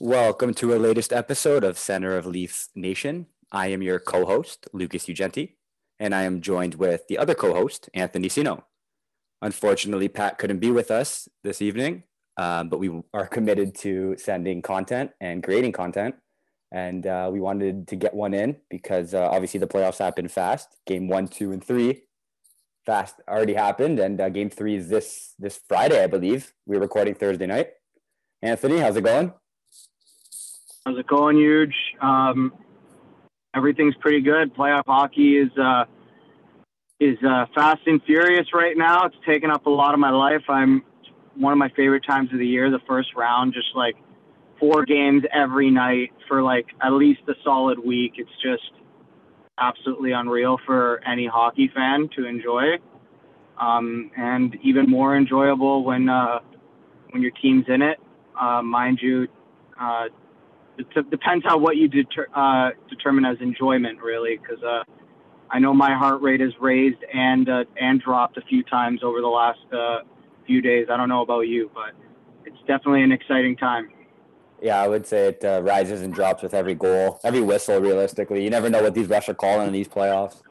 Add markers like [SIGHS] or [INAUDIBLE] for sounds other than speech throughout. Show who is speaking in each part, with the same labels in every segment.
Speaker 1: Welcome to our latest episode of Center of Leafs Nation. I am your co-host, Lucas Ugenti, and I am joined with the other co-host, Anthony Sino. Unfortunately, Pat couldn't be with us this evening, um, but we are committed to sending content and creating content. And uh, we wanted to get one in because uh, obviously the playoffs happened fast. Game one, two, and three fast already happened, and uh, game three is this this Friday, I believe. We're recording Thursday night. Anthony, how's it going?
Speaker 2: How's it going, huge? Um, everything's pretty good. Playoff hockey is uh, is uh, fast and furious right now. It's taken up a lot of my life. I'm one of my favorite times of the year. The first round, just like four games every night for like at least a solid week. It's just absolutely unreal for any hockey fan to enjoy, um, and even more enjoyable when uh, when your team's in it. Uh, mind you, uh, it depends on what you deter, uh, determine as enjoyment, really, because uh, I know my heart rate is raised and uh, and dropped a few times over the last uh, few days. I don't know about you, but it's definitely an exciting time.
Speaker 1: Yeah, I would say it uh, rises and drops with every goal, every whistle. Realistically, you never know what these refs are calling in these playoffs.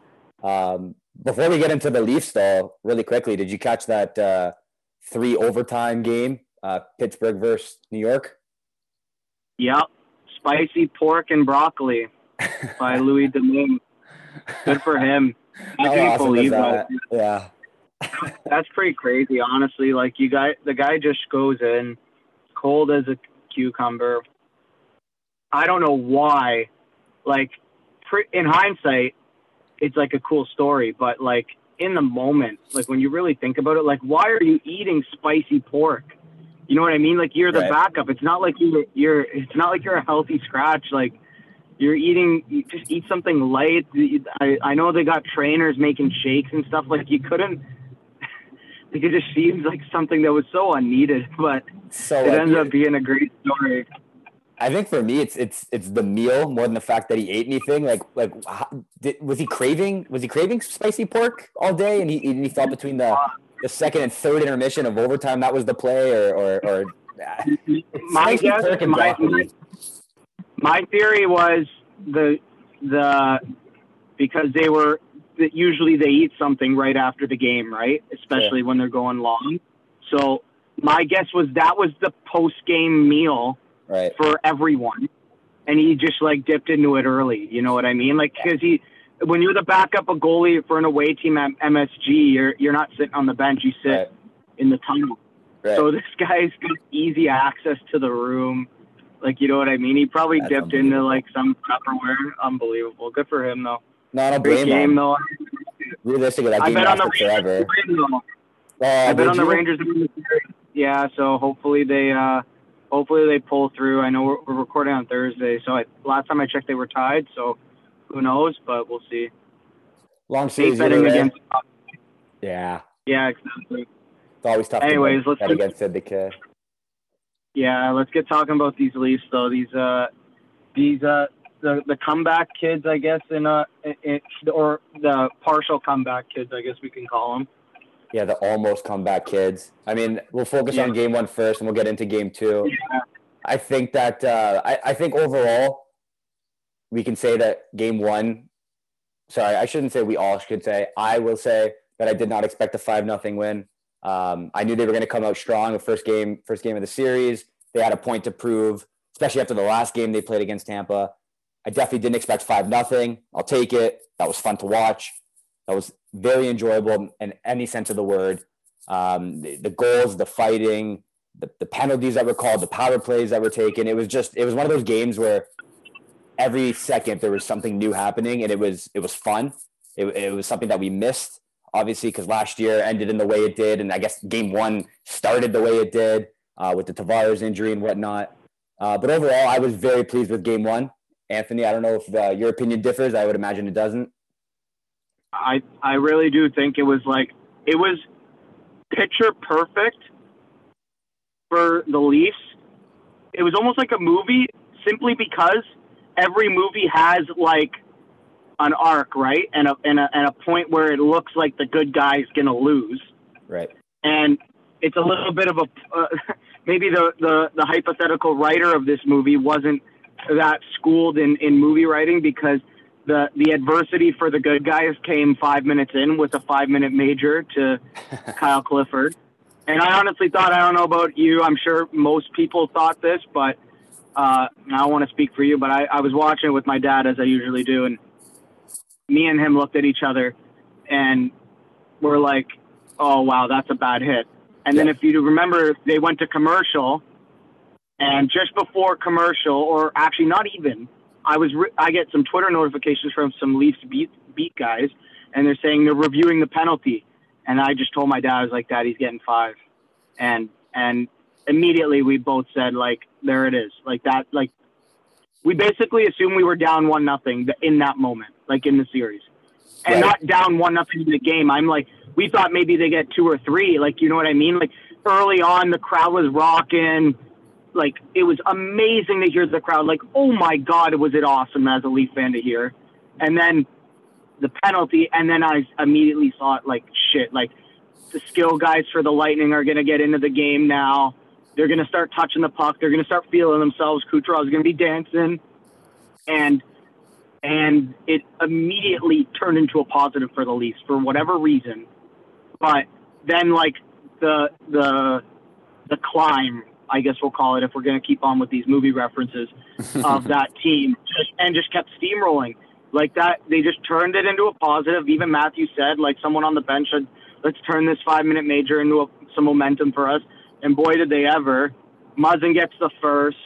Speaker 1: Um, before we get into the Leafs, though, really quickly, did you catch that uh, three overtime game, uh, Pittsburgh versus New York?
Speaker 2: Yep, spicy pork and broccoli [LAUGHS] by Louis Domingue. Good for him. [LAUGHS] I
Speaker 1: How
Speaker 2: can't
Speaker 1: awesome
Speaker 2: believe
Speaker 1: is that?
Speaker 2: that.
Speaker 1: Yeah.
Speaker 2: That's pretty crazy, honestly. Like you guy, the guy just goes in cold as a cucumber. I don't know why. Like in hindsight, it's like a cool story, but like in the moment, like when you really think about it, like why are you eating spicy pork? You know what I mean? Like you're the
Speaker 1: Right.
Speaker 2: backup. It's not like you're you're. It's not like you're a healthy scratch. Like you're eating. You just eat something light. I I know they got trainers making shakes and stuff. Like you couldn't. Like it just seems like something that was so unneeded, [LAUGHS] but
Speaker 1: So
Speaker 2: it
Speaker 1: like,
Speaker 2: ends up being a great story.
Speaker 1: I think for me, it's it's it's the meal more than the fact that he ate anything. Like like how, did, was he craving was he craving spicy pork all day, and he and he felt between the the second and third intermission of overtime that was the play, or or, or [LAUGHS]
Speaker 2: My guess,
Speaker 1: and
Speaker 2: my, my theory was the the because they were that usually they eat something right after the game, right? Especially when they're going long. So my guess was that was the post game meal
Speaker 1: right.
Speaker 2: for everyone, and he just like dipped into it early. You know what I mean? Like because he. When you're the backup a goalie for an away team at MSG, you're you're not sitting on the bench. You sit
Speaker 1: Right.
Speaker 2: in the tunnel.
Speaker 1: Right.
Speaker 2: So [LAUGHS] this guy's got easy access to the room. Like, you know what I mean? He probably
Speaker 1: That's
Speaker 2: dipped into like some Tupperware. Unbelievable. Good for him, though.
Speaker 1: No, I don't
Speaker 2: Great
Speaker 1: blame
Speaker 2: game,
Speaker 1: him.
Speaker 2: though.
Speaker 1: Realistically, that
Speaker 2: I
Speaker 1: game
Speaker 2: bet on the
Speaker 1: lasted forever.
Speaker 2: Rangers. to win, though.
Speaker 1: Oh,
Speaker 2: I bet on the
Speaker 1: you?
Speaker 2: Rangers. Yeah, so hopefully they, uh, hopefully they pull through. I know we're, we're recording on Thursday, so I, last time I checked, they were tied. So who knows? But we'll see.
Speaker 1: Long series.
Speaker 2: betting against.
Speaker 1: Yeah,
Speaker 2: Yeah, exactly.
Speaker 1: it's always tough
Speaker 2: Anyways,
Speaker 1: to
Speaker 2: let's
Speaker 1: bet against Syndicate.
Speaker 2: Yeah, let's get talking about these Leafs though. These uh, these uh, the the comeback kids, I guess, in uh, in, or the partial comeback kids, I guess we can call them.
Speaker 1: Yeah, the almost comeback kids. I mean, we'll focus
Speaker 2: Yeah.
Speaker 1: on game one first, and we'll get into game two.
Speaker 2: Yeah.
Speaker 1: I think that uh, I, I think overall we can say that game one. Sorry, I shouldn't say we all should say. I will say that I did not expect a five nothing win. Um, I knew they were going to come out strong. The first game, first game of the series, they had a point to prove, especially after the last game they played against Tampa. I definitely didn't expect five nothing. I'll take it. That was fun to watch. That was very enjoyable in any sense of the word. Um, the, the goals, the fighting, the, the penalties that were called, the power plays that were taken. It was just it was one of those games where every second there was something new happening, and it was it was fun. It, it was something that we missed, obviously, because last year ended in the way it did, and I guess game one started the way it did uh, with the Tavares injury and whatnot. Uh, but overall, I was very pleased with game one. Anthony, I don't know if uh, your opinion differs. I would imagine it doesn't.
Speaker 2: I I really do think it was like it was picture perfect for the Leafs. It was almost like a movie simply because every movie has like an arc, right? And a, and a, and a point where it looks like the good guy's going to lose.
Speaker 1: Right.
Speaker 2: And it's a little bit of a, uh, [LAUGHS] maybe the, the, the hypothetical writer of this movie wasn't that schooled in, in movie writing because the, the adversity for the good guys came five minutes in with a five minute major to [LAUGHS] Kyle Clifford. And I honestly thought, I don't know about you, I'm sure most people thought this, but uh, I don't want to speak for you, but I, I was watching it with my dad as I usually do, and me and him looked at each other, and we're like, "Oh wow, that's a bad hit." And yeah. then if you remember, they went to commercial, and just before commercial, or actually not even, I was re- I get some Twitter notifications from some Leafs beat beat guys, and they're saying they're reviewing the penalty, and I just told my dad I was like, "Dad, he's getting five. and and immediately we both said like there it is. Like that like we basically assumed we were down one nothing in that moment like in the series. And right. not down one nothing in the game. I'm like we thought maybe they get two or three like you know what i mean? Like early on the crowd was rocking like it was amazing to hear the crowd like oh my god was it awesome as a leaf fan to hear and then the penalty and then i immediately thought like shit like the skill guys for the lightning are going to get into the game now they're going to start touching the puck. They're going to start feeling themselves. Kucherov is going to be dancing, and and it immediately turned into a positive for the Leafs for whatever reason. But then, like the the the climb, I guess we'll call it, if we're going to keep on with these movie references of [LAUGHS] that team, just, and just kept steamrolling like that. They just turned it into a positive. Even Matthew said, like someone on the bench said, "Let's turn this five minute major into a, some momentum for us." and boy did they ever. Muzzin gets the first,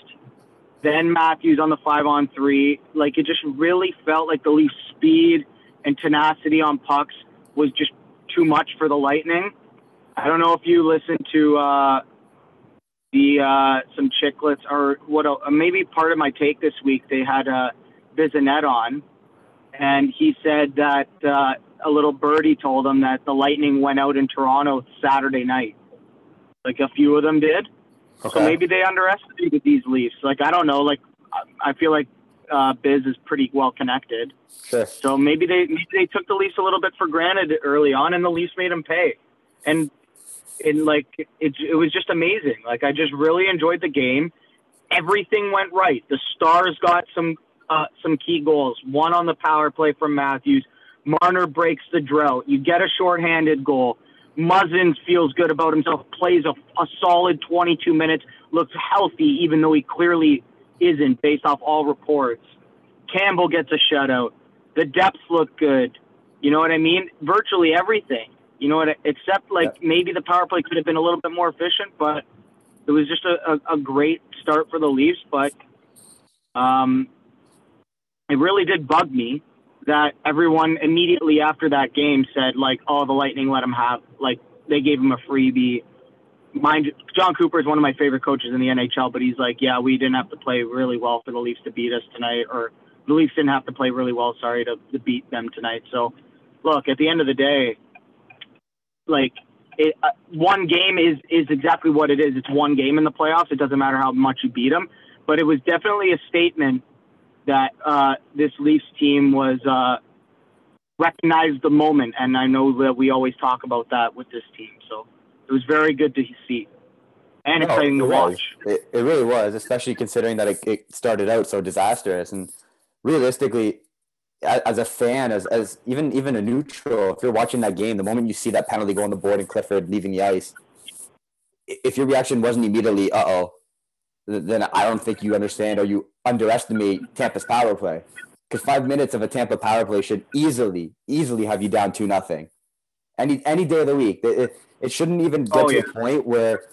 Speaker 2: then Matthews on the five on three. Like it just really felt like the Leafs' speed and tenacity on pucks was just too much for the Lightning. I don't know if you listened to uh, the uh, some Chiclets or what? Uh, maybe part of my take this week. They had a Bissonnette on, and he said that uh, a little birdie told him that the Lightning went out in Toronto Saturday night like a few of them did. Okay. So maybe they underestimated these Leafs. Like I don't know. Like I feel like uh, Biz is pretty well connected. Sure. So maybe they maybe they took the Leafs a little bit for granted early on, and the Leafs made them pay. And and like it, it was just amazing. Like I just really enjoyed the game. Everything went right. The Stars got some uh, some key goals. One on the power play from Matthews. Marner breaks the drill. You get a shorthanded goal. Muzzin's feels good about himself, plays a, a solid 22 minutes, looks healthy, even though he clearly isn't based off all reports. Campbell gets a shutout. The depths look good. You know what I mean? Virtually everything. You know what? Except like yeah. maybe the power play could have been a little bit more efficient, but it was just a, a, a great start for the Leafs. But um, it really did bug me that everyone immediately after that game said like, "Oh, the Lightning let him have like they gave him a freebie." Mind Jon Cooper is one of my favorite coaches in the NHL, but he's like, "Yeah, we didn't have to play really well for the Leafs to beat us tonight, or the Leafs didn't have to play really well, sorry, to, to beat them tonight." So, look, at the end of the day, like it, uh, one game is is exactly what it is. It's one game in the playoffs. It doesn't matter how much you beat them, but it was definitely a statement that uh, this Leafs team was uh, recognized the moment, and I know that we always talk about that with this team. So it was very good to see and exciting to watch.
Speaker 1: It, it really was, especially considering that it, it started out so disastrous. And realistically, as a fan, as, as even even a neutral, if you're watching that game, the moment you see that penalty go on the board and Clifford leaving the ice, if your reaction wasn't immediately, uh oh, then I don't think you understand or you underestimate Tampa's power play. Because five minutes of a Tampa power play should easily, easily have you down two nothing. Any any day of the week, it, it shouldn't even get oh, to yeah. a point where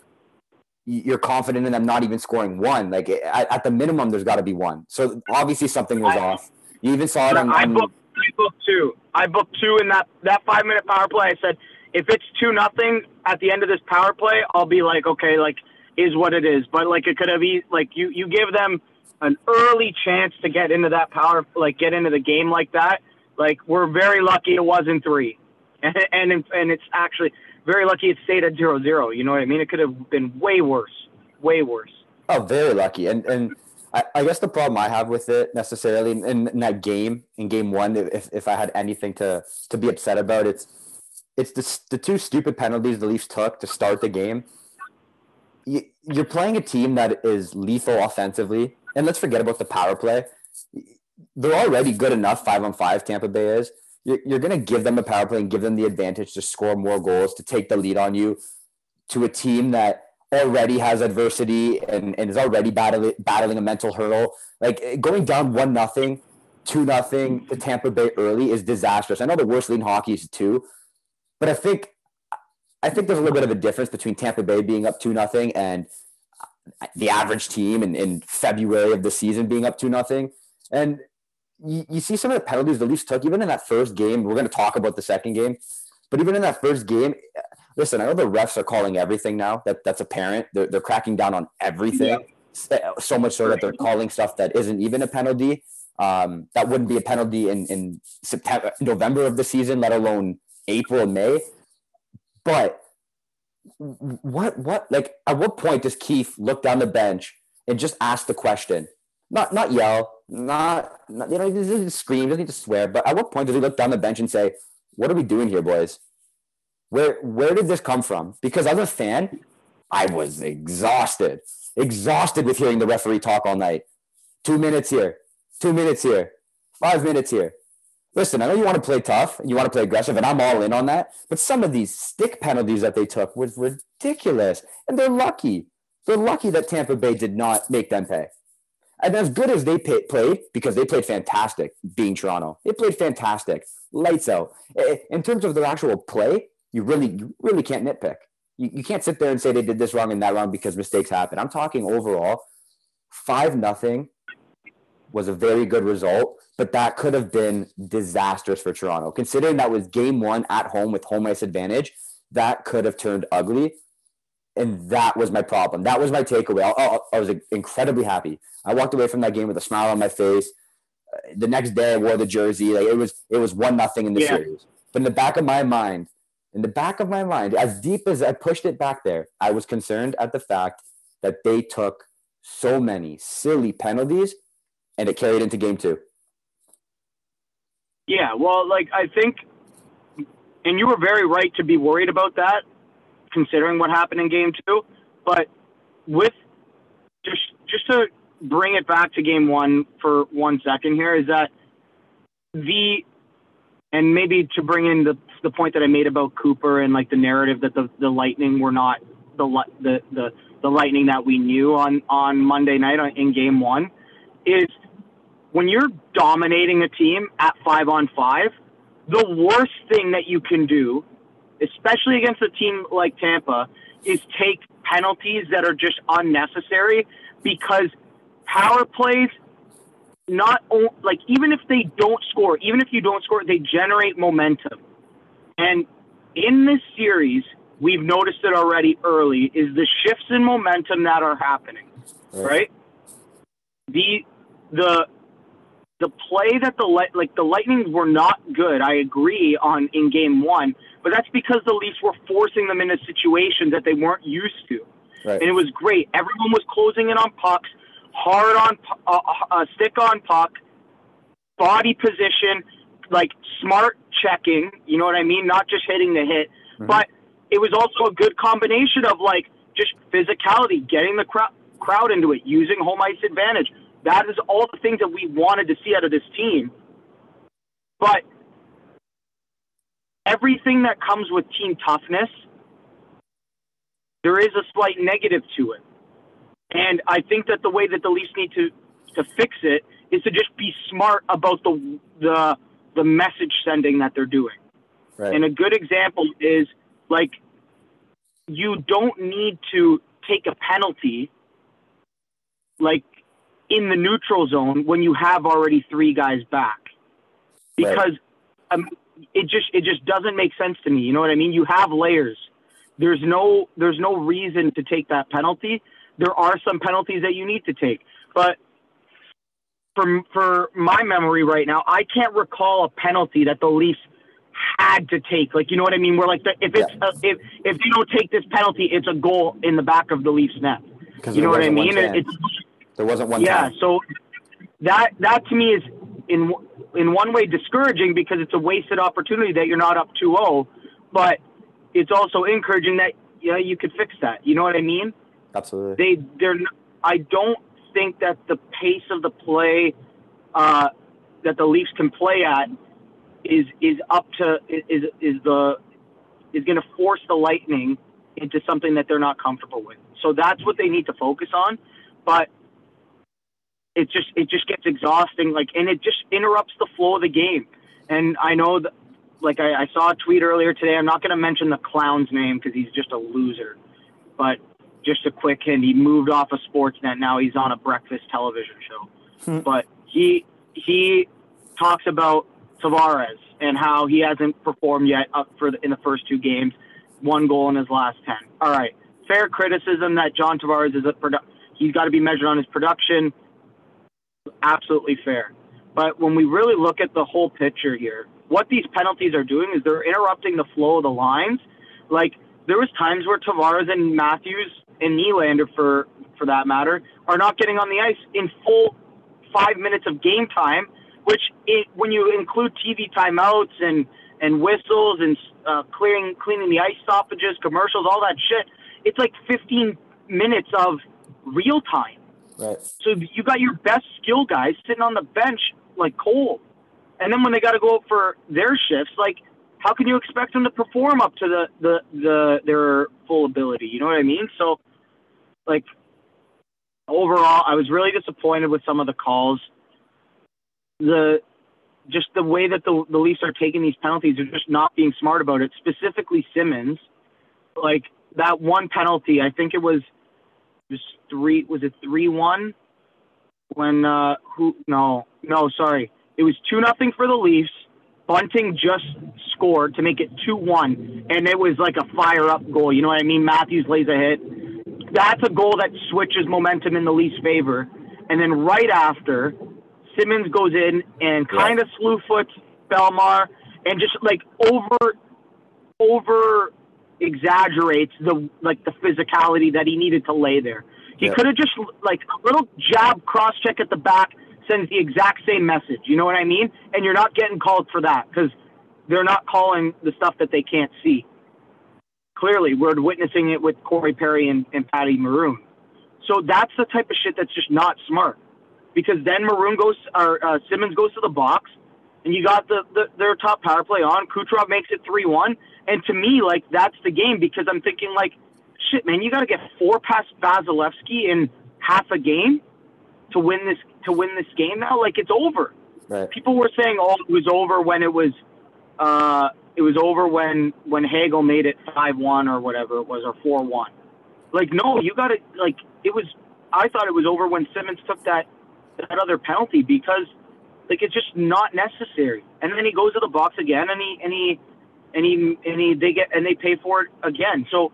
Speaker 1: you're confident in them not even scoring one. Like at, at the minimum, there's got to be one. So obviously something was I, off. You even saw it on.
Speaker 2: I booked, I booked two. I booked two in that that five minute power play. I said if it's two nothing at the end of this power play, I'll be like, okay, like is what it is. But like it could have been like you you give them an early chance to get into that power like get into the game like that. Like we're very lucky it wasn't three, [LAUGHS] and and, and it's actually very lucky it stayed at zero zero. You know what I mean? It could have been way worse, way worse.
Speaker 1: Oh, very lucky. And and I, I guess the problem I have with it necessarily in, in that game, in game one, if, if I had anything to, to be upset about, it's it's the, the two stupid penalties the Leafs took to start the game. You, you're playing a team that is lethal offensively, and let's forget about the power play. They're already good enough five on five. Tampa Bay is. You're, you're going to give them a power play and give them the advantage to score more goals to take the lead on you to a team that already has adversity and, and is already battling battling a mental hurdle. Like eh, going down one nothing, two nothing to Tampa Bay early is disastrous. I know the worst league in hockey is two, but I think I think there's a little bit of a difference between Tampa Bay being up two nothing and the average team in, in February of the season being up two nothing. And you, you see some of the penalties the Leafs took, even in that first game. We're going to talk about the second game, but even in that first game, listen, I know the refs are calling everything now. That that's apparent. They're, they're cracking down on everything. Yeah. So much so that they're calling stuff that isn't even a penalty. Um, that wouldn't be a penalty in, in September, November of the season, let alone April and May. But what what like at what point does Keefe look down the bench and just ask the question? Not not yell, not, not you know, he doesn't scream, doesn't need to swear, but at what point does he look down the bench and say, What are we doing here, boys? Where where did this come from? Because as a fan, I was exhausted, exhausted with hearing the referee talk all night. Two minutes here, two minutes here, five minutes here. Listen, I know you want to play tough and you want to play aggressive, and I'm all in on that. But some of these stick penalties that they took was ridiculous, and they're lucky. They're lucky that Tampa Bay did not make them pay. And as good as they pay, played, because they played fantastic, being Toronto, they played fantastic, lights out. Eh, in terms of their actual play, you really you really can't nitpick. You, you can't sit there and say they did this wrong and that wrong because mistakes happen. I'm talking overall, five nothing was a very good result, but that could have been disastrous for Toronto. Considering that was game one at home with home ice advantage, that could have turned ugly. And that was my problem. That was my takeaway. I, I was incredibly happy. I walked away from that game with a smile on my face. The next day, I wore the jersey. Like it was, it was one nothing in the yeah. series. But in the back of my mind, in the back of my mind, as deep as I pushed it back there, I was concerned at the fact that they took so many silly penalties and it carried into game two.
Speaker 2: Yeah, well, like I think, and you were very right to be worried about that, considering what happened in game two. But with just just to bring it back to game one for one second here, is that the and maybe to bring in the the point that I made about Cooper and like the narrative that the the Lightning were not the the the the Lightning that we knew on on Monday night uh, in Game One is when you're dominating a team at five on five. The worst thing that you can do, especially against a team like Tampa, is take penalties that are just unnecessary because power plays not like even if they don't score, even if you don't score, they generate momentum. And in this series, we've noticed it already early is the shifts in momentum that are happening, right? right? The the the play that the light like the Lightning were not good. I agree on in game one, but that's because the Leafs were forcing them into situations that they weren't used to, right. and it was great. Everyone was closing in on pucks hard on uh, uh, stick on puck, body position, like smart checking. You know what I mean? Not just hitting the hit, mm-hmm. but it was also a good combination of like just physicality, getting the crowd crowd into it, using home ice advantage. That is all the things that we wanted to see out of this team. But everything that comes with team toughness, there is a slight negative to it. And I think that the way that the Leafs need to to fix it is to just be smart about the the the message sending that they're doing. Right. And a good example is like you don't need to take a penalty like in the neutral zone when you have already three guys back because right. um, it just it just doesn't make sense to me you know what i mean you have layers there's no there's no reason to take that penalty there are some penalties that you need to take. But for for my memory right now, I can't recall a penalty that the Leafs had to take. Like you know what I mean? We're like the, if it's yeah. a, if if they don't take this penalty, it's a goal in the back of the Leafs net. You know what I mean?
Speaker 1: There wasn't one.
Speaker 2: Yeah,
Speaker 1: time.
Speaker 2: so that that to me is in in one way discouraging because it's a wasted opportunity that you're not up 2-0, but it's also encouraging that yeah you could fix that. You know what I mean?
Speaker 1: Absolutely.
Speaker 2: They they're I don't think that the pace of the play uh, that the Leafs can play at is is up to is is the is going to force the Lightning into something that they're not comfortable with. So that's what they need to focus on. But it just it just gets exhausting, like, and it just interrupts the flow of the game. And I know that, like, I, I saw a tweet earlier today. I'm not going to mention the clown's name because he's just a loser. But just a quick hint, he moved off of Sportsnet. Now he's on a breakfast television show. Hmm. but he he talks about Tavares and how he hasn't performed yet up for the, in the first two games. One goal in his last ten. All right, fair criticism that John Tavares is a produ- he's got to be measured on his production. Absolutely fair. But when we really look at the whole picture here, what these penalties are doing is they're interrupting the flow of the lines. Like there was times where Tavares and Matthews and Nylander, for for that matter, are not getting on the ice in full five minutes of game time. Which, it, when you include TV timeouts and and whistles and uh, clearing cleaning the ice stoppages, commercials, all that shit, it's like 15 minutes of real time.
Speaker 1: Right.
Speaker 2: So you got your best skill guys sitting on the bench like cold. And then when they got to go out for their shifts, like how can you expect them to perform up to the, the, the their full ability? You know what I mean? So like overall, I was really disappointed with some of the calls. The just the way that the, the Leafs are taking these penalties, they're just not being smart about it. Specifically, Simmonds, like that one penalty, I think it was just three. Was it three one? When uh, who? No, no, sorry, it was two nothing for the Leafs. Bunting just scored to make it two one, and it was like a fire up goal. You know what I mean? Matthews lays a hit. That's a goal that switches momentum in the Leafs' favor. And then right after, Simmonds goes in and kind of slew foots Bellemare and just like over over exaggerates the like the physicality that he needed to lay there. He
Speaker 1: Yeah.
Speaker 2: could have just like a little jab cross check at the back sends the exact same message. You know what I mean? And you're not getting called for that because they're not calling the stuff that they can't see. Clearly, we're witnessing it with Corey Perry and, and Patty Maroon. So that's the type of shit that's just not smart. Because then Maroon goes, or uh, Simmonds goes to the box, and you got the, the their top power play on. Kucherov makes it three one, and to me, like that's the game because I'm thinking like, shit, man, you got to get four past Vasilevskiy in half a game to win this to win this game now. Like it's over.
Speaker 1: Right.
Speaker 2: People were saying, oh, it was over when it was, uh, it was over when when Hagel made it five one or whatever it was or four one. Like no, you got to like it was. I thought it was over when Simmonds took that that other penalty because like it's just not necessary. And then he goes to the box again, and he and he and he and he they get and they pay for it again. So,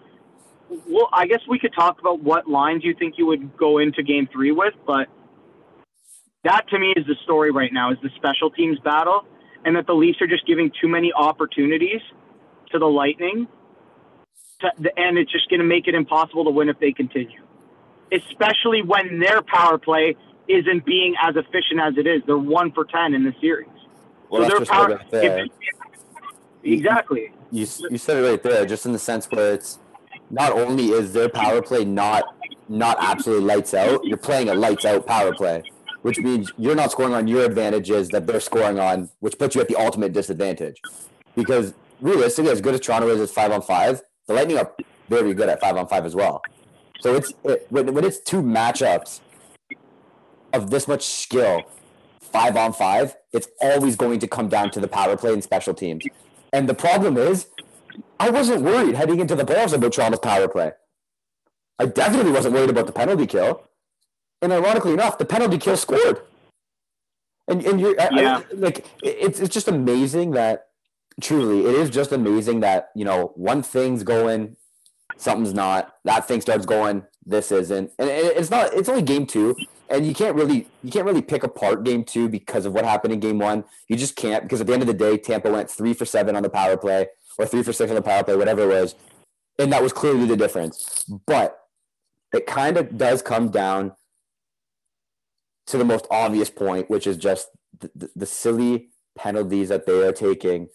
Speaker 2: well, I guess we could talk about what lines you think you would go into Game Three with, but that to me is the story right now: is the special teams battle, and that the Leafs are just giving too many opportunities to the Lightning, to, and it's just going to make it impossible to win if they continue. Especially when their power play isn't being as efficient as it is. They're one for ten in the series.
Speaker 1: Well,
Speaker 2: so their power,
Speaker 1: right there.
Speaker 2: if- exactly.
Speaker 1: you you said it right there, just in the sense where it's not only is their power play not not absolutely lights out, you're playing a lights out power play, which means you're not scoring on your advantages that they're scoring on, which puts you at the ultimate disadvantage. Because realistically, as good as Toronto is at five on five, the Lightning are very good at five on five as well. So it's it, when, when it's two matchups of this much skill, five on five, it's always going to come down to the power play and special teams. And the problem is, I wasn't worried heading into the playoffs about Toronto's power play. I definitely wasn't worried about the penalty kill. And ironically enough, the penalty kill scored. And and you're I- I- like it's it's just amazing that truly it is just amazing that you know one thing's going, something's not. That thing starts going, this isn't. And it- it's not. It's only game two, and you can't really you can't really pick apart game two because of what happened in game one. You just can't because at the end of the day, Tampa went three for seven on the power play or three for six on the power play, whatever it was, and that was clearly the difference. But it kind of does come down to the most obvious point, which is just the, the, silly penalties that they are taking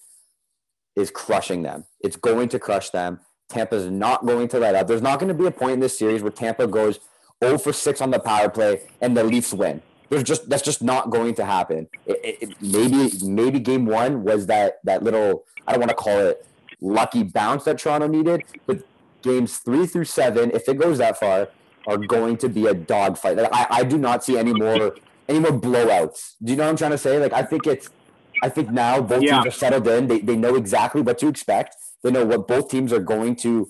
Speaker 1: is crushing them. It's going to crush them. Tampa's not going to let up. There's not going to be a point in this series where Tampa goes 0 for 6 on the power play and the Leafs win. There's just that's just not going to happen. It, it, it, maybe maybe game one was that that little I don't want to call it lucky bounce that Toronto needed, but games three through seven, if it goes that far, are going to be a dogfight. Like, I, I do not see any more any more blowouts. Do you know what I'm trying to say? Like I think it's I think now both yeah. teams are settled in. They, they know exactly what to expect. They know what both teams are going to,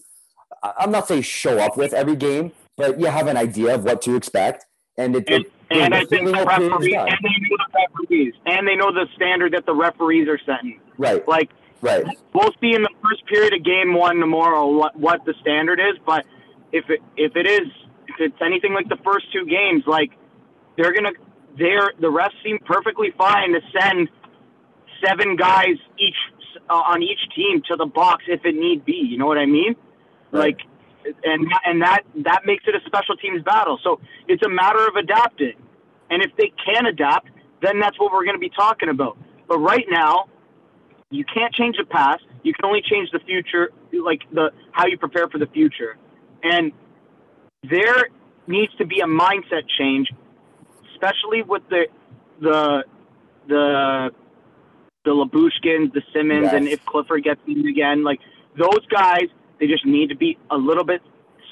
Speaker 1: I'm not saying show up with every game, but you have an idea of what to expect. And it,
Speaker 2: and,
Speaker 1: it,
Speaker 2: and I think the referees, and they know the referees, and they know the standard that the referees are setting.
Speaker 1: Right.
Speaker 2: Like,
Speaker 1: right.
Speaker 2: We'll see in the first period of game one tomorrow what, what the standard is. But if it, if it is, it's anything like the first two games, like they're gonna, they're the refs seem perfectly fine to send seven guys each uh, on each team to the box if it need be. You know what I mean? Right. Like, and and that that makes it a special teams battle. So it's a matter of adapting. And if they can adapt, then that's what we're going to be talking about. But right now, you can't change the past. You can only change the future, like the how you prepare for the future. And there needs to be a mindset change, especially with the the the the Lyubushkins, the Simmonds, yes. and if Clifford gets in again, like those guys, they just need to be a little bit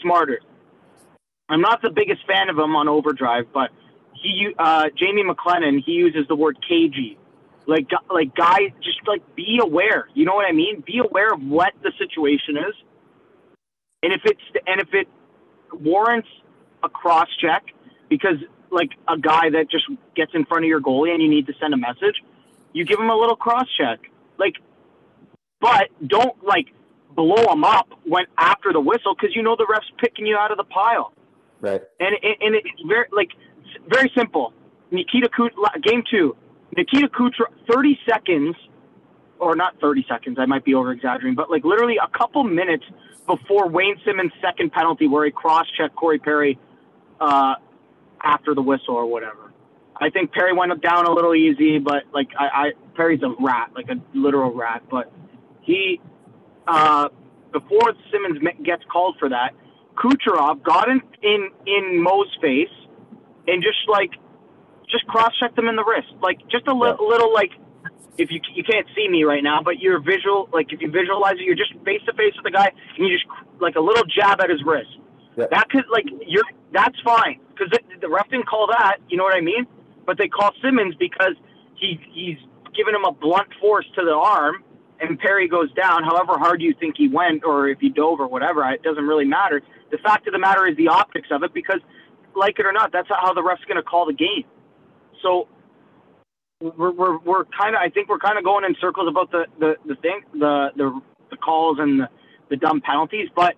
Speaker 2: smarter. I'm not the biggest fan of him on overdrive, but he, uh, Jamie McLennan, he uses the word cagey. Like, like guys, just like be aware. You know what I mean? Be aware of what the situation is, and if it's and if it warrants a cross check, because like a guy that just gets in front of your goalie and you need to send a message, you give him a little cross check. Like, but don't like blow him up when after the whistle because you know the ref's picking you out of the pile.
Speaker 1: Right.
Speaker 2: And and it's very like very simple. Nikita Kucherov, game two. Nikita Kucherov, thirty seconds, or not thirty seconds. I might be over exaggerating, but like literally a couple minutes before Wayne Simmonds' second penalty, where he cross checked Corey Perry uh, after the whistle or whatever. I think Perry went down a little easy, but like I, I Perry's a rat, like a literal rat. But he, uh, before Simmonds gets called for that, Kucherov got in in in Mo's face and just like just cross checked him in the wrist, like just a li- yeah. little like if you you can't see me right now, but you're visual like if you visualize it, you're just face to face with the guy and you just like a little jab at his wrist. Yeah. That could like you're that's fine because the, the ref didn't call that. You know what I mean? but they call Simmonds because he he's given him a blunt force to the arm, and Perry goes down. However hard you think he went, or if he dove or whatever, it doesn't really matter. The fact of the matter is the optics of it, because like it or not, that's how the ref's going to call the game. So we're we're, we're kind of I think we're kind of going in circles about the the the thing the the the calls and the, the dumb penalties, but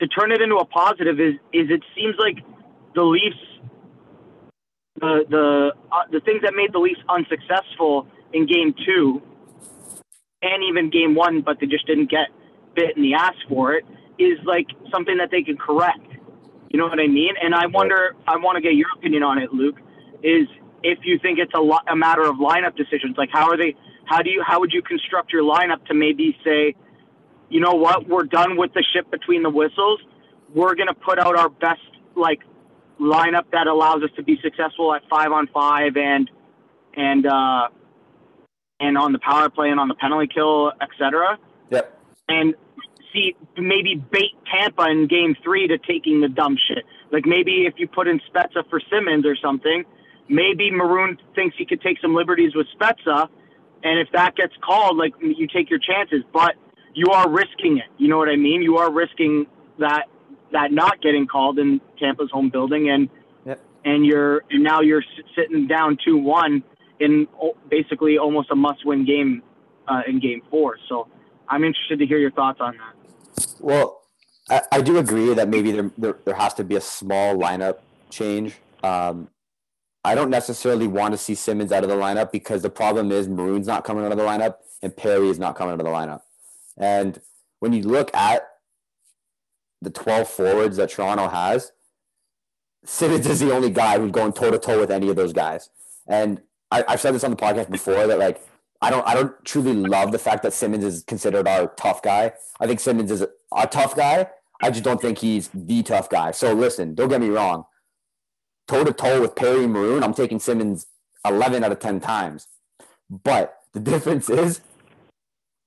Speaker 2: to turn it into a positive is is it seems like the Leafs the the uh, the things that made the Leafs unsuccessful in Game Two and even Game One, but they just didn't get bit in the ass for it, is like something that they can correct. You know what I mean? And I wonder, I want to get your opinion on it, Luke. Is if you think it's a, lo- a matter of lineup decisions, like how are they? How do you? How would you construct your lineup to maybe say, you know what, we're done with the ship between the whistles. We're gonna put out our best like lineup that allows us to be successful at five on five and and uh, and on the power play and on the penalty kill, etc.
Speaker 1: Yep.
Speaker 2: And see maybe bait Tampa in game three to taking the dumb shit. Like maybe if you put in Spezza for Simmonds or something, maybe Maroon thinks he could take some liberties with Spezza, and if that gets called, like you take your chances. But you are risking it. You know what I mean? You are risking that that not getting called in Tampa's home building, and yep. and you're and now you're sitting down two one in basically almost a must win game uh, in game four. So I'm interested to hear your thoughts on that.
Speaker 1: Well, I, I do agree that maybe there, there, there has to be a small lineup change. Um, I don't necessarily want to see Simmonds out of the lineup because the problem is Maroon's not coming out of the lineup and Perry is not coming out of the lineup. And when you look at the 12 forwards that Toronto has, Simmonds is the only guy who's going toe to toe with any of those guys. And I, I've said this on the podcast before that like I don't I don't truly love the fact that Simmonds is considered our tough guy. I think Simmonds is a, a tough guy. I just don't think he's the tough guy. So listen, don't get me wrong. Toe to toe with Perry Maroon, I'm taking Simmonds 11 out of 10 times. But the [LAUGHS] difference is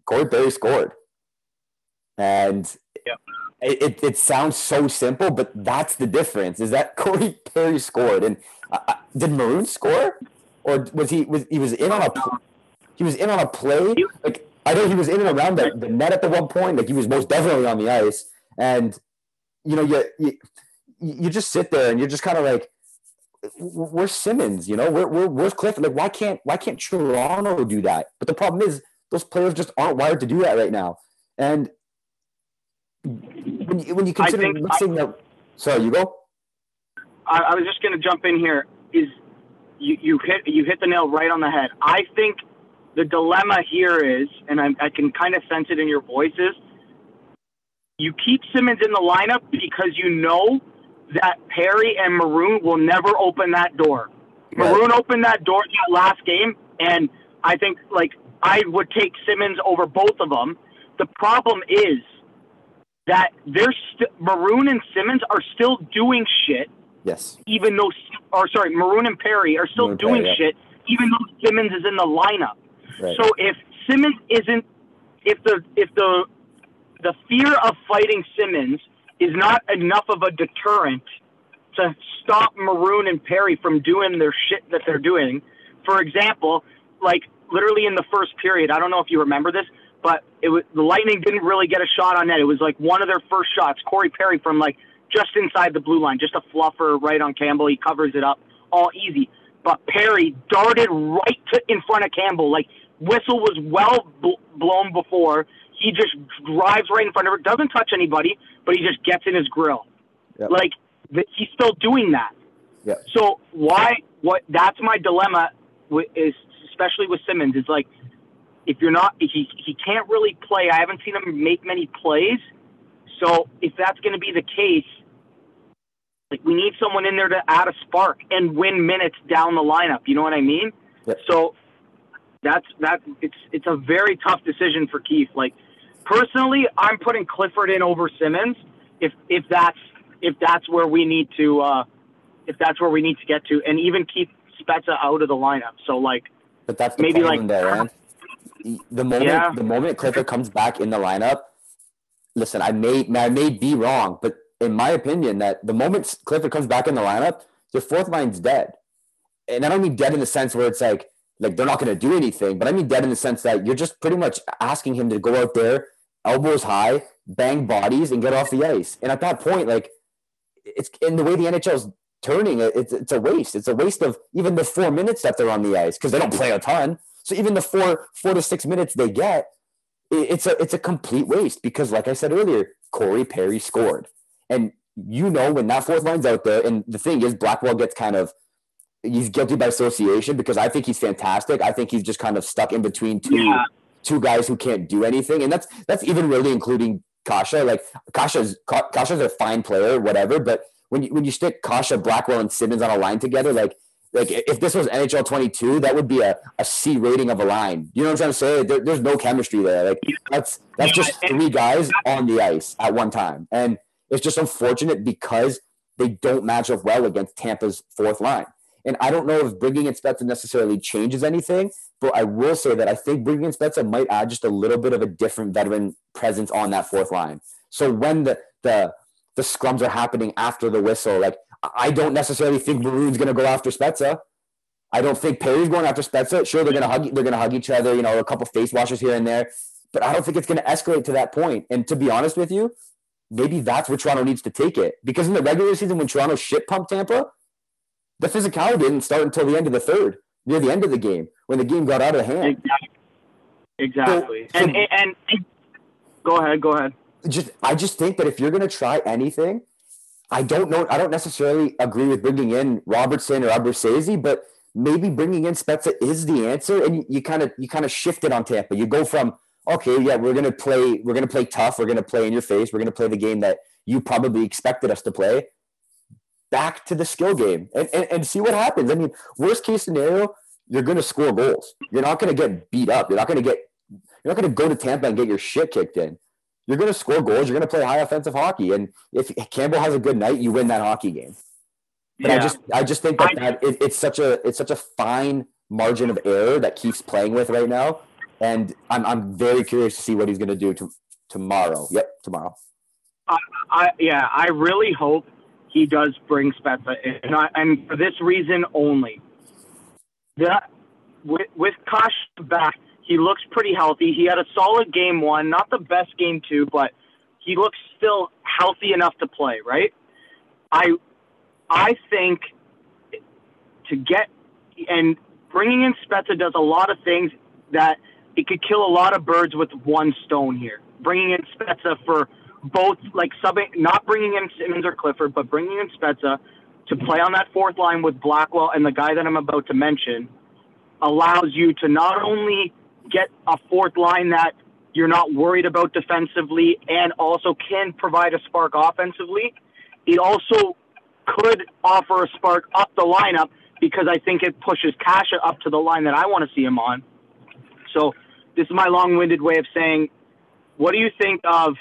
Speaker 1: Corey Perry scored. And
Speaker 2: Yep.
Speaker 1: it, it, it sounds so simple, but that's the difference is that [LAUGHS] Corey Perry scored. And uh, uh, did Maroon score? Or was he was he was in on a he was in on a play? Like I know he was in and around the, the net at the one point. Like he was most definitely on the ice. And you know, you you, you just sit there and you're just kind of like we're Simmonds, you know, we're, we're where's Clifford? Like, why can't why can't Toronto do that? But the problem is those players just aren't wired to do that right now. And when you, when you consider mixing the, sorry, you go.
Speaker 2: I, I was just going to jump in here. Is you, you hit you hit the nail right on the head. I think the dilemma here is, and I, I can kind of sense it in your voices. You keep Simmonds in the lineup because you know that Perry and Maroon will never open that door.
Speaker 1: Right.
Speaker 2: Maroon opened that door that last game, and I think like I would take Simmonds over both of them. The problem is that they're st- Maroon and Simmonds are still doing shit
Speaker 1: Yes.
Speaker 2: even though, or sorry, Maroon and Perry are still
Speaker 1: Maroon
Speaker 2: doing
Speaker 1: Perry,
Speaker 2: shit, even though Simmonds is in the lineup.
Speaker 1: Right.
Speaker 2: So if Simmonds isn't, if the if the the fear of fighting Simmonds is not enough of a deterrent to stop Maroon and Perry from doing their shit that they're doing, for example, like literally in the first period, I don't know if you remember this, but it was the Lightning didn't really get a shot on net. It was like one of their first shots, Corey Perry from like just inside the blue line, just a fluffer right on Campbell. He covers it up, all easy. But Perry darted right to in front of Campbell. Like whistle was well bl- blown before. He just drives right in front of her, doesn't touch anybody, but he just gets in his grill.
Speaker 1: Yep.
Speaker 2: Like he's still doing that.
Speaker 1: Yep.
Speaker 2: So why? What? That's my dilemma. wi- Is especially with Simmonds. It's like if you're not, he he can't really play. I haven't seen him make many plays. So if that's going to be the case, like we need someone in there to add a spark and win minutes down the lineup. You know what I mean?
Speaker 1: Yep.
Speaker 2: So that's that. It's it's a very tough decision for Keefe. Like personally, I'm putting Clifford in over Simmonds. If if that's if that's where we need to uh, if that's where we need to get to, and even keep Spezza out of the lineup. So like
Speaker 1: But that's the
Speaker 2: Maybe, like-
Speaker 1: there. The moment
Speaker 2: Yeah.
Speaker 1: the moment Clifford comes back in the lineup, listen, I may I may be wrong, but in my opinion, that the moment Clifford comes back in the lineup, your fourth line's dead. And I don't mean dead in the sense where it's like like they're not going to do anything, but I mean dead in the sense that you're just pretty much asking him to go out there, elbows high, bang bodies, and get off the ice. And at that point, like it's in the way the NHL's turning, it's it's a waste. It's a waste of even the four minutes that they're on the ice because they don't play a ton. So even the four four to six minutes they get, it's a it's a complete waste because, like I said earlier, Corey Perry scored, and you know when that fourth line's out there, and the thing is, Blackwell gets kind of he's guilty by association because I think he's fantastic. I think he's just kind of stuck in between two
Speaker 2: Yeah.
Speaker 1: Two guys who can't do anything, and that's that's even really including Kasha. Like Kasha's Kasha's a fine player, whatever, but when you when you stick Kasha, Blackwell, and Simmonds on a line together, like like if this was NHL 22, that would be a, a C rating of a line. You know what I'm trying to say? There, there's no chemistry there. Like that's that's just three guys on the ice at one time, and it's just unfortunate because they don't match up well against Tampa's fourth line. And I don't know if bringing in Spezza necessarily changes anything, but I will say that I think bringing in Spezza might add just a little bit of a different veteran presence on that fourth line. So when the the the scrums are happening after the whistle, like I don't necessarily think Maroon's going to go after Spezza. I don't think Perry's going after Spezza. Sure, they're going to hug. They're going to hug each other. You know, a couple face washes here and there, but I don't think it's going to escalate to that point. And to be honest with you, maybe that's where Toronto needs to take it because in the regular season, when Toronto shit pumped Tampa, the physicality didn't start until the end of the third, near the end of the game, when the game got out of hand.
Speaker 2: exactly, exactly.
Speaker 1: So- so-
Speaker 2: and, and and go ahead, go ahead.
Speaker 1: just I just think that if you're going to try anything, I don't know. I don't necessarily agree with bringing in Robertson or Abruzzese, but maybe bringing in Spezza is the answer. And you- you kind of you kind of shift it on Tampa. You go from okay, yeah, we're going to play we're going to play tough. We're going to play in your face. We're going to play the game that you probably expected us to play. Back to the skill game and, and, and see what happens. I mean, worst case scenario, you're going to score goals. You're not going to get beat up. You're not going to get, you're not going to go to Tampa and get your shit kicked in. You're going to score goals. You're going to play high offensive hockey. And if Campbell has a good night, you win that hockey game. But yeah. I just, I just think that, that it, it's such a, it's such a fine margin of error that Keefe's playing with right now. And I'm, I'm very curious to see what he's going to do to, tomorrow. Yep, tomorrow.
Speaker 2: I, I, yeah, I really hope he does bring Spezza in, and, I, and for this reason only. With with Kosh back, he looks pretty healthy. He had a solid game one, not the best game two, but he looks still healthy enough to play. Right? I I think to get and bringing in Spezza does a lot of things that it could kill a lot of birds with one stone here. Bringing in Spezza for both, like subbing, not bringing in Simmonds or Clifford, but bringing in Spezza to play on that fourth line with Blackwell and the guy that I'm about to mention allows you to not only get a fourth line that you're not worried about defensively and also can provide a spark offensively, it also could offer a spark up the lineup because I think it pushes Kase up to the line that I want to see him on. So this is my long-winded way of saying, what do you think of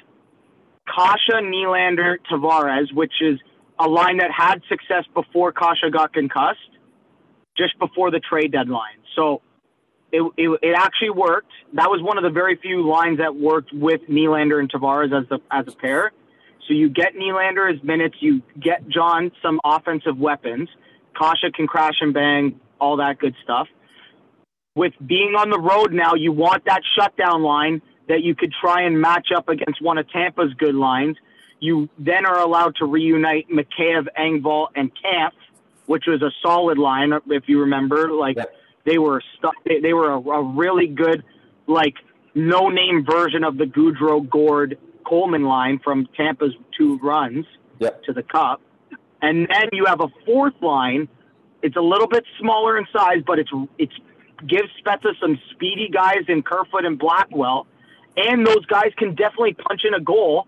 Speaker 2: Kase, Nylander, Tavares, which is a line that had success before Kase got concussed, just before the trade deadline. So it, it, it, actually worked. That was one of the very few lines that worked with Nylander and Tavares as, the, as a pair. So you get Nylander his minutes, you get John some offensive weapons. Kase can crash and bang, all that good stuff. With being on the road now, you want that shutdown line that you could try and match up against one of Tampa's good lines. You then are allowed to reunite Mikheyev, Engvall, and Kampf, which was a solid line, if you remember. Like they were stu- they, they were a, a really good, like no name version of the Goodrow Gourde Coleman line from Tampa's two runs
Speaker 1: yep.
Speaker 2: to the Cup. And then you have a fourth line. It's a little bit smaller in size, but it's it's gives Spezza some speedy guys in Kerfoot and Blackwell, and those guys can definitely punch in a goal.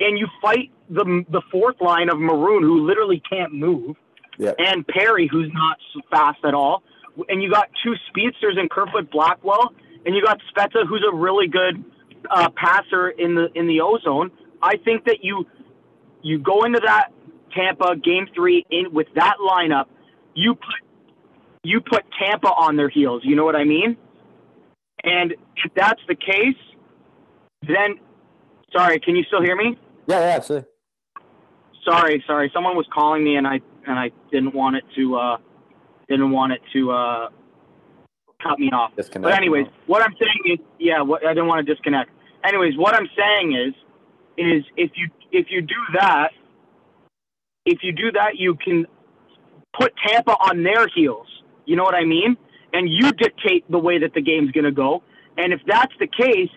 Speaker 2: And you fight the the fourth line of Maroon, who literally can't move,
Speaker 1: yep.
Speaker 2: and Perry, who's not fast at all. And you got two speedsters in Kerfoot Blackwell, and you got Spezza, who's a really good uh, passer in the in the ozone. I think that you you go into that Tampa game three in with that lineup, you put you put Tampa on their heels. You know what I mean? And if that's the case, then sorry, can you still hear me?
Speaker 1: Yeah, yeah, absolutely.
Speaker 2: Sorry, sorry. Someone was calling me and I and I didn't want it to uh didn't want it to uh cut me off.
Speaker 1: Disconnect
Speaker 2: but anyways, what I'm saying is yeah, what I didn't want to disconnect. Anyways, what I'm saying is is if you if you do that, if you do that, you can put Tampa on their heels. You know what I mean? And you dictate the way that the game's going to go. And if that's the case,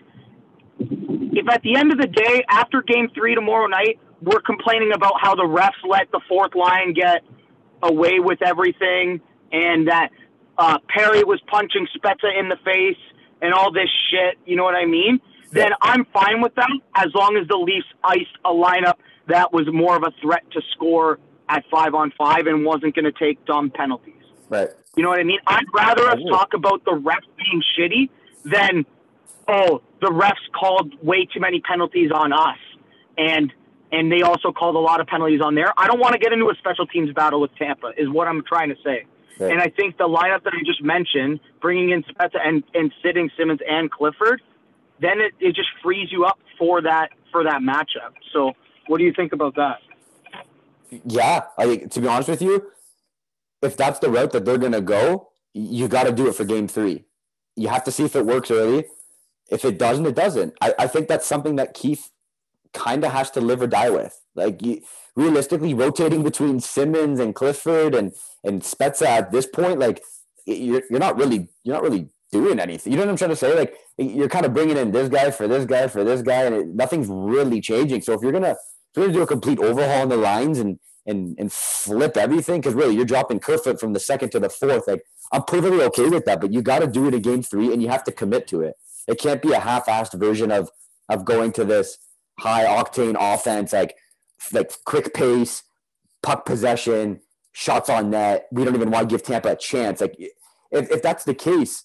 Speaker 2: if at the end of the day, after game three tomorrow night, we're complaining about how the refs let the fourth line get away with everything and that uh, Perry was punching Spezza in the face and all this shit, you know what I mean? Then I'm fine with that as long as the Leafs iced a lineup that was more of a threat to score at five on five and wasn't going to take dumb penalties.
Speaker 1: Right.
Speaker 2: You know what I mean? I'd rather us talk about the refs being shitty than, oh, the refs called way too many penalties on us, and and they also called a lot of penalties on there. I don't want to get into a special teams battle with Tampa, is what I'm trying to say. Right. And I think the lineup that I just mentioned, bringing in Spezza and, and sitting Simmonds and Clifford, then it, it just frees you up for that for that matchup. So what do you think about that?
Speaker 1: Yeah, I to be honest with you, if that's the route that they're gonna go, you got to do it for Game Three. You have to see if it works early. If it doesn't, it doesn't. I, I think that's something that Keefe kind of has to live or die with. Like you, realistically, rotating between Simmonds and Clifford and and Spezza at this point, like you're you're not really you're not really doing anything. You know what I'm trying to say? Like you're kind of bringing in this guy for this guy for this guy, and it, nothing's really changing. So if you're gonna if you're gonna do a complete overhaul in the lines and and and flip everything, because really you're dropping Kerfoot from the second to the fourth. Like I'm perfectly okay with that, but you got to do it in game three, and you have to commit to it. It can't be a half-assed version of of going to this high octane offense, like like quick pace, puck possession, shots on net. We don't even want to give Tampa a chance. Like if, if that's the case,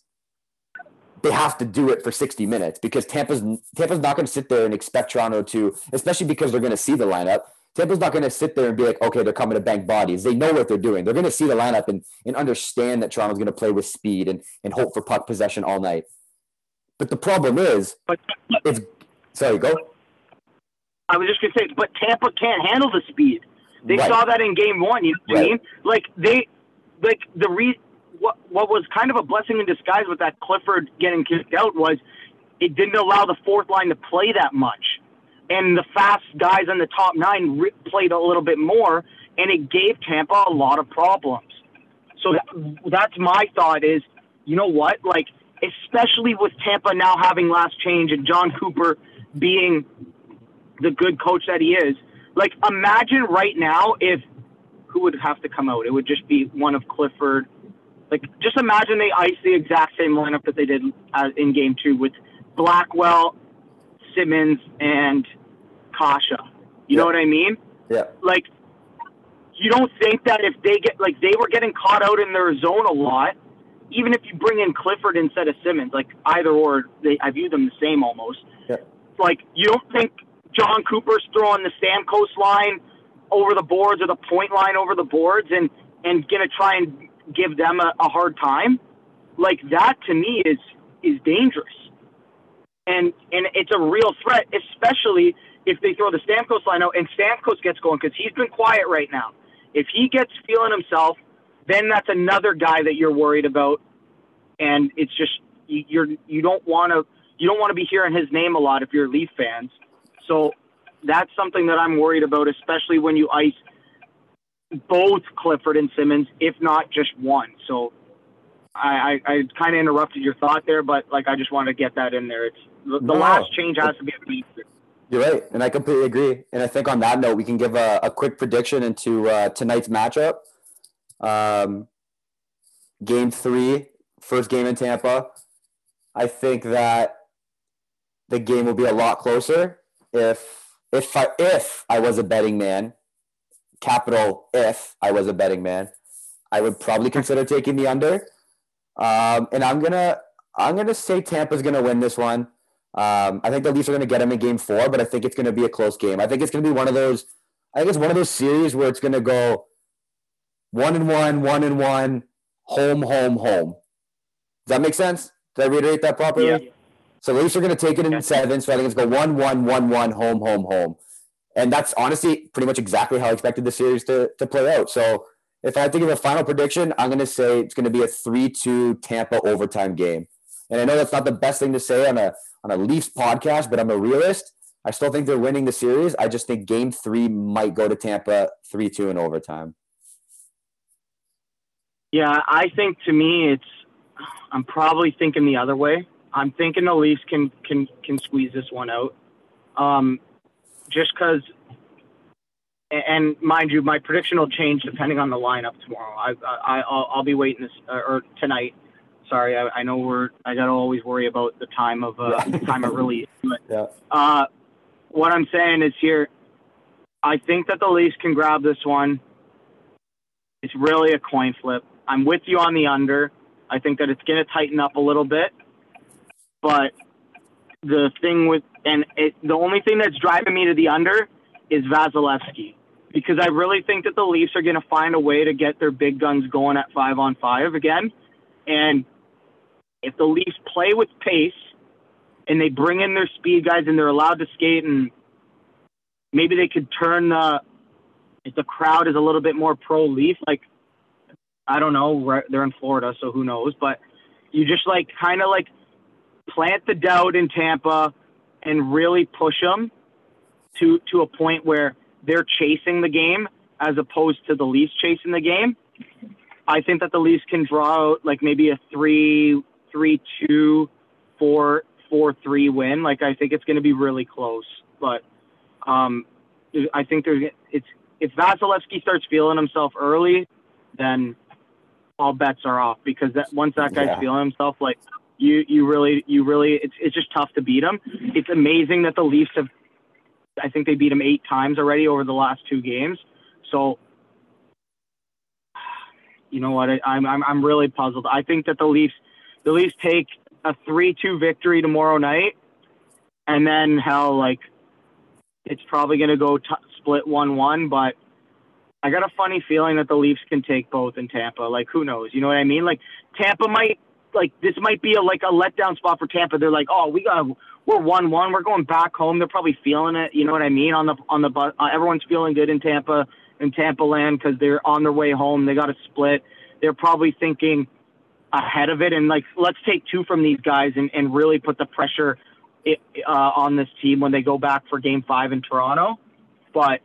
Speaker 1: they have to do it for 60 minutes because Tampa's Tampa's not going to sit there and expect Toronto to, especially because they're going to see the lineup. Tampa's not going to sit there and be like, okay, they're coming to bank bodies. They know what they're doing. They're going to see the lineup and, and understand that Toronto's going to play with speed and, and hope for puck possession all night. But the problem is,
Speaker 2: But
Speaker 1: if sorry, go.
Speaker 2: I was just gonna say, but Tampa can't handle the speed. They
Speaker 1: Right.
Speaker 2: saw that in game one. You know what I mean? Like they, like the re. What what was kind of a blessing in disguise with that Clifford getting kicked out was it didn't allow the fourth line to play that much, and the fast guys on the top nine re- played a little bit more, and it gave Tampa a lot of problems. So that, that's my thought is, you know what? Like, especially with Tampa now having last change and Jon Cooper being the good coach that he is. Like, imagine right now if who would have to come out? It would just be one of Clifford. Like, just imagine they ice the exact same lineup that they did uh, in game two with Blackwell, Simmonds, and Kase. You know what I mean?
Speaker 1: Yeah.
Speaker 2: Like, you don't think that if they get like they were getting caught out in their zone a lot, even if you bring in Clifford instead of Simmonds, like either or, they I view them the same almost.
Speaker 1: Yeah.
Speaker 2: Like you don't think Jon Cooper's throwing the Stamkos line over the boards or the Point line over the boards and and gonna try and give them a, a hard time? Like that to me is is dangerous. And and it's a real threat, especially if they throw the Stamkos line out and Stamkos gets going because he's been quiet right now. If he gets feeling himself, then that's another guy that you're worried about. And it's just you, you're you don't want to you don't want to be hearing his name a lot if you're Leaf fans. So that's something that I'm worried about, especially when you ice both Clifford and Simmonds, if not just one. So I, I, I kind of interrupted your thought there, but like I just wanted to get that in there. It's the, the
Speaker 1: No.
Speaker 2: last change has to be a beat.
Speaker 1: You're right, and I completely agree. And I think on that note, we can give a, a quick prediction into uh, tonight's matchup. Um, game three, first game in Tampa. I think that the game will be a lot closer if if I, if I was a betting man, capital if I was a betting man, I would probably consider taking the under. Um, and I'm gonna I'm gonna say Tampa's gonna win this one. Um, I think the Leafs are to get them in game four, but I think it's to be a close game. I think it's to be one of those. I think it's one of those series where it's to go one and one, one and one, home, home, home. Does that make sense? Did I reiterate that properly?
Speaker 2: Yeah.
Speaker 1: So the Leafs are going to take it in
Speaker 2: Yeah.
Speaker 1: seven. So I think it's going to go one, one, one, one, home, home, home, and that's honestly pretty much exactly how I expected the series to to play out. So if I to give a final prediction, I'm going to say it's going to be a three-two Tampa overtime game. And I know that's not the best thing to say on a on a Leafs podcast, but I'm a realist. I still think they're winning the series. I just think game three might go to Tampa 3 2 in overtime.
Speaker 2: Yeah, I think to me it's I'm probably thinking the other way. I'm thinking the Leafs can can can squeeze this one out. Um, just because, and mind you, my prediction will change depending on the lineup tomorrow. I, I I'll, I'll be waiting this uh, or tonight. Sorry, I, I know we're I gotta always worry about the time of uh,
Speaker 1: Yeah. [LAUGHS]
Speaker 2: time of release. But
Speaker 1: Yeah.
Speaker 2: uh, what I'm saying is here, I think that the Leafs can grab this one. It's really a coin flip. I'm with you on the under. I think that it's going to tighten up a little bit. But the thing with, and it, the only thing that's driving me to the under is Vasilevskiy. Because I really think that the Leafs are going to find a way to get their big guns going at five on five again. And if the Leafs play with pace and they bring in their speed guys and they're allowed to skate and maybe they could turn the, if the crowd is a little bit more pro Leaf, like I don't know. They're in Florida, so who knows? But you just like kind of like plant the doubt in Tampa and really push them to to a point where they're chasing the game as opposed to the Leafs chasing the game. I think that the Leafs can draw out like maybe a three, three, two, four, four, three win. Like I think it's going to be really close, but um, I think there's it's if Vasilevskiy starts feeling himself early, then all bets are off because that once that guy's
Speaker 1: Yeah.
Speaker 2: feeling himself, like you, you really, you really, it's it's just tough to beat him. It's amazing that the Leafs have, I think they beat him eight times already over the last two games. So [SIGHS] you know what? I, I'm I'm I'm really puzzled. I think that the Leafs the Leafs take a three-two victory tomorrow night, and then hell, like it's probably going to go t- split one-one. But I got a funny feeling that the Leafs can take both in Tampa. Like who knows? You know what I mean? Like Tampa might like this might be a like a letdown spot for Tampa. They're like, oh, we got we're one one. We're going back home. They're probably feeling it. You know what I mean? On the on the bus, uh, everyone's feeling good in Tampa in Tampa land because they're on their way home. They got a split. They're probably thinking ahead of it and like let's take two from these guys and, and really put the pressure uh, on this team when they go back for Game Five in Toronto. But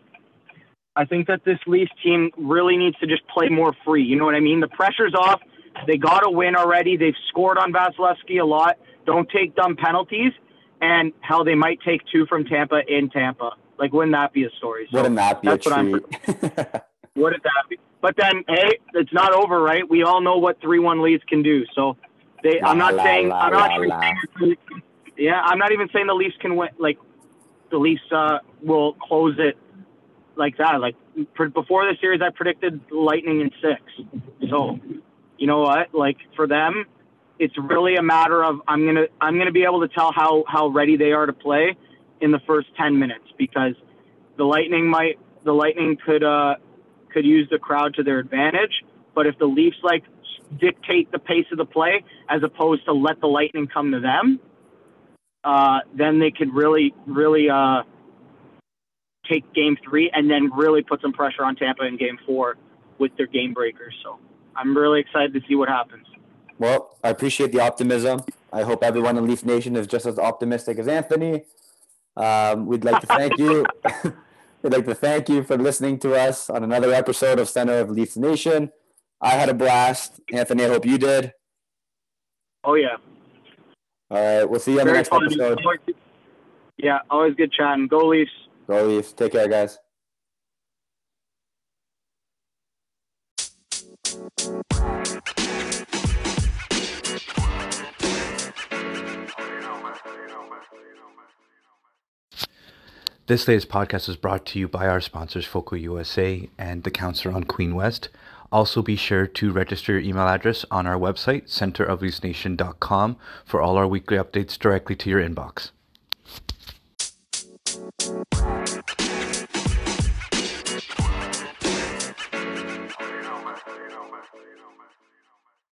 Speaker 2: I think that this Leafs team really needs to just play more free. You know what I mean? The pressure's off. They got a win already. They've scored on Vasilevskiy a lot. Don't take dumb penalties. And hell, they might take two from Tampa in Tampa. Like, wouldn't that be a story?
Speaker 1: So wouldn't that be a treat? [LAUGHS]
Speaker 2: wouldn't that be? But then, hey, it's not over, right? We all know what three-one leads can do. So, they. La, I'm not la, saying. La, I'm not even saying. Yeah, I'm not even saying the Leafs can win. Like, the Leafs uh, will close it like that. Like before the series, I predicted Lightning in six. So, you know what? Like for them, it's really a matter of I'm gonna I'm gonna be able to tell how how ready they are to play in the first ten minutes because the Lightning might the Lightning could uh could use the crowd to their advantage, but if the Leafs like dictate the pace of the play as opposed to let the Lightning come to them, uh, then they could really really uh take game three and then really put some pressure on Tampa in game four with their game breakers. So I'm really excited to see what happens.
Speaker 1: Well, I appreciate the optimism. I hope everyone in Leaf Nation is just as optimistic as Anthony. Um, we'd like to thank you. [LAUGHS] we'd like to thank you for listening to us on another episode of Center of Leaf Nation. I had a blast. Anthony, I hope you did.
Speaker 2: Oh, yeah.
Speaker 1: All right. We'll see you on Very the next fun. episode.
Speaker 2: Yeah, always good chatting. Go Leafs.
Speaker 1: Go Leafs. Take care, guys.
Speaker 3: This latest podcast is brought to you by our sponsors, Foco USA and the Counselor on Queen West. Also, be sure to register your email address on our website, centerofleafsnation.com, for all our weekly updates directly to your inbox.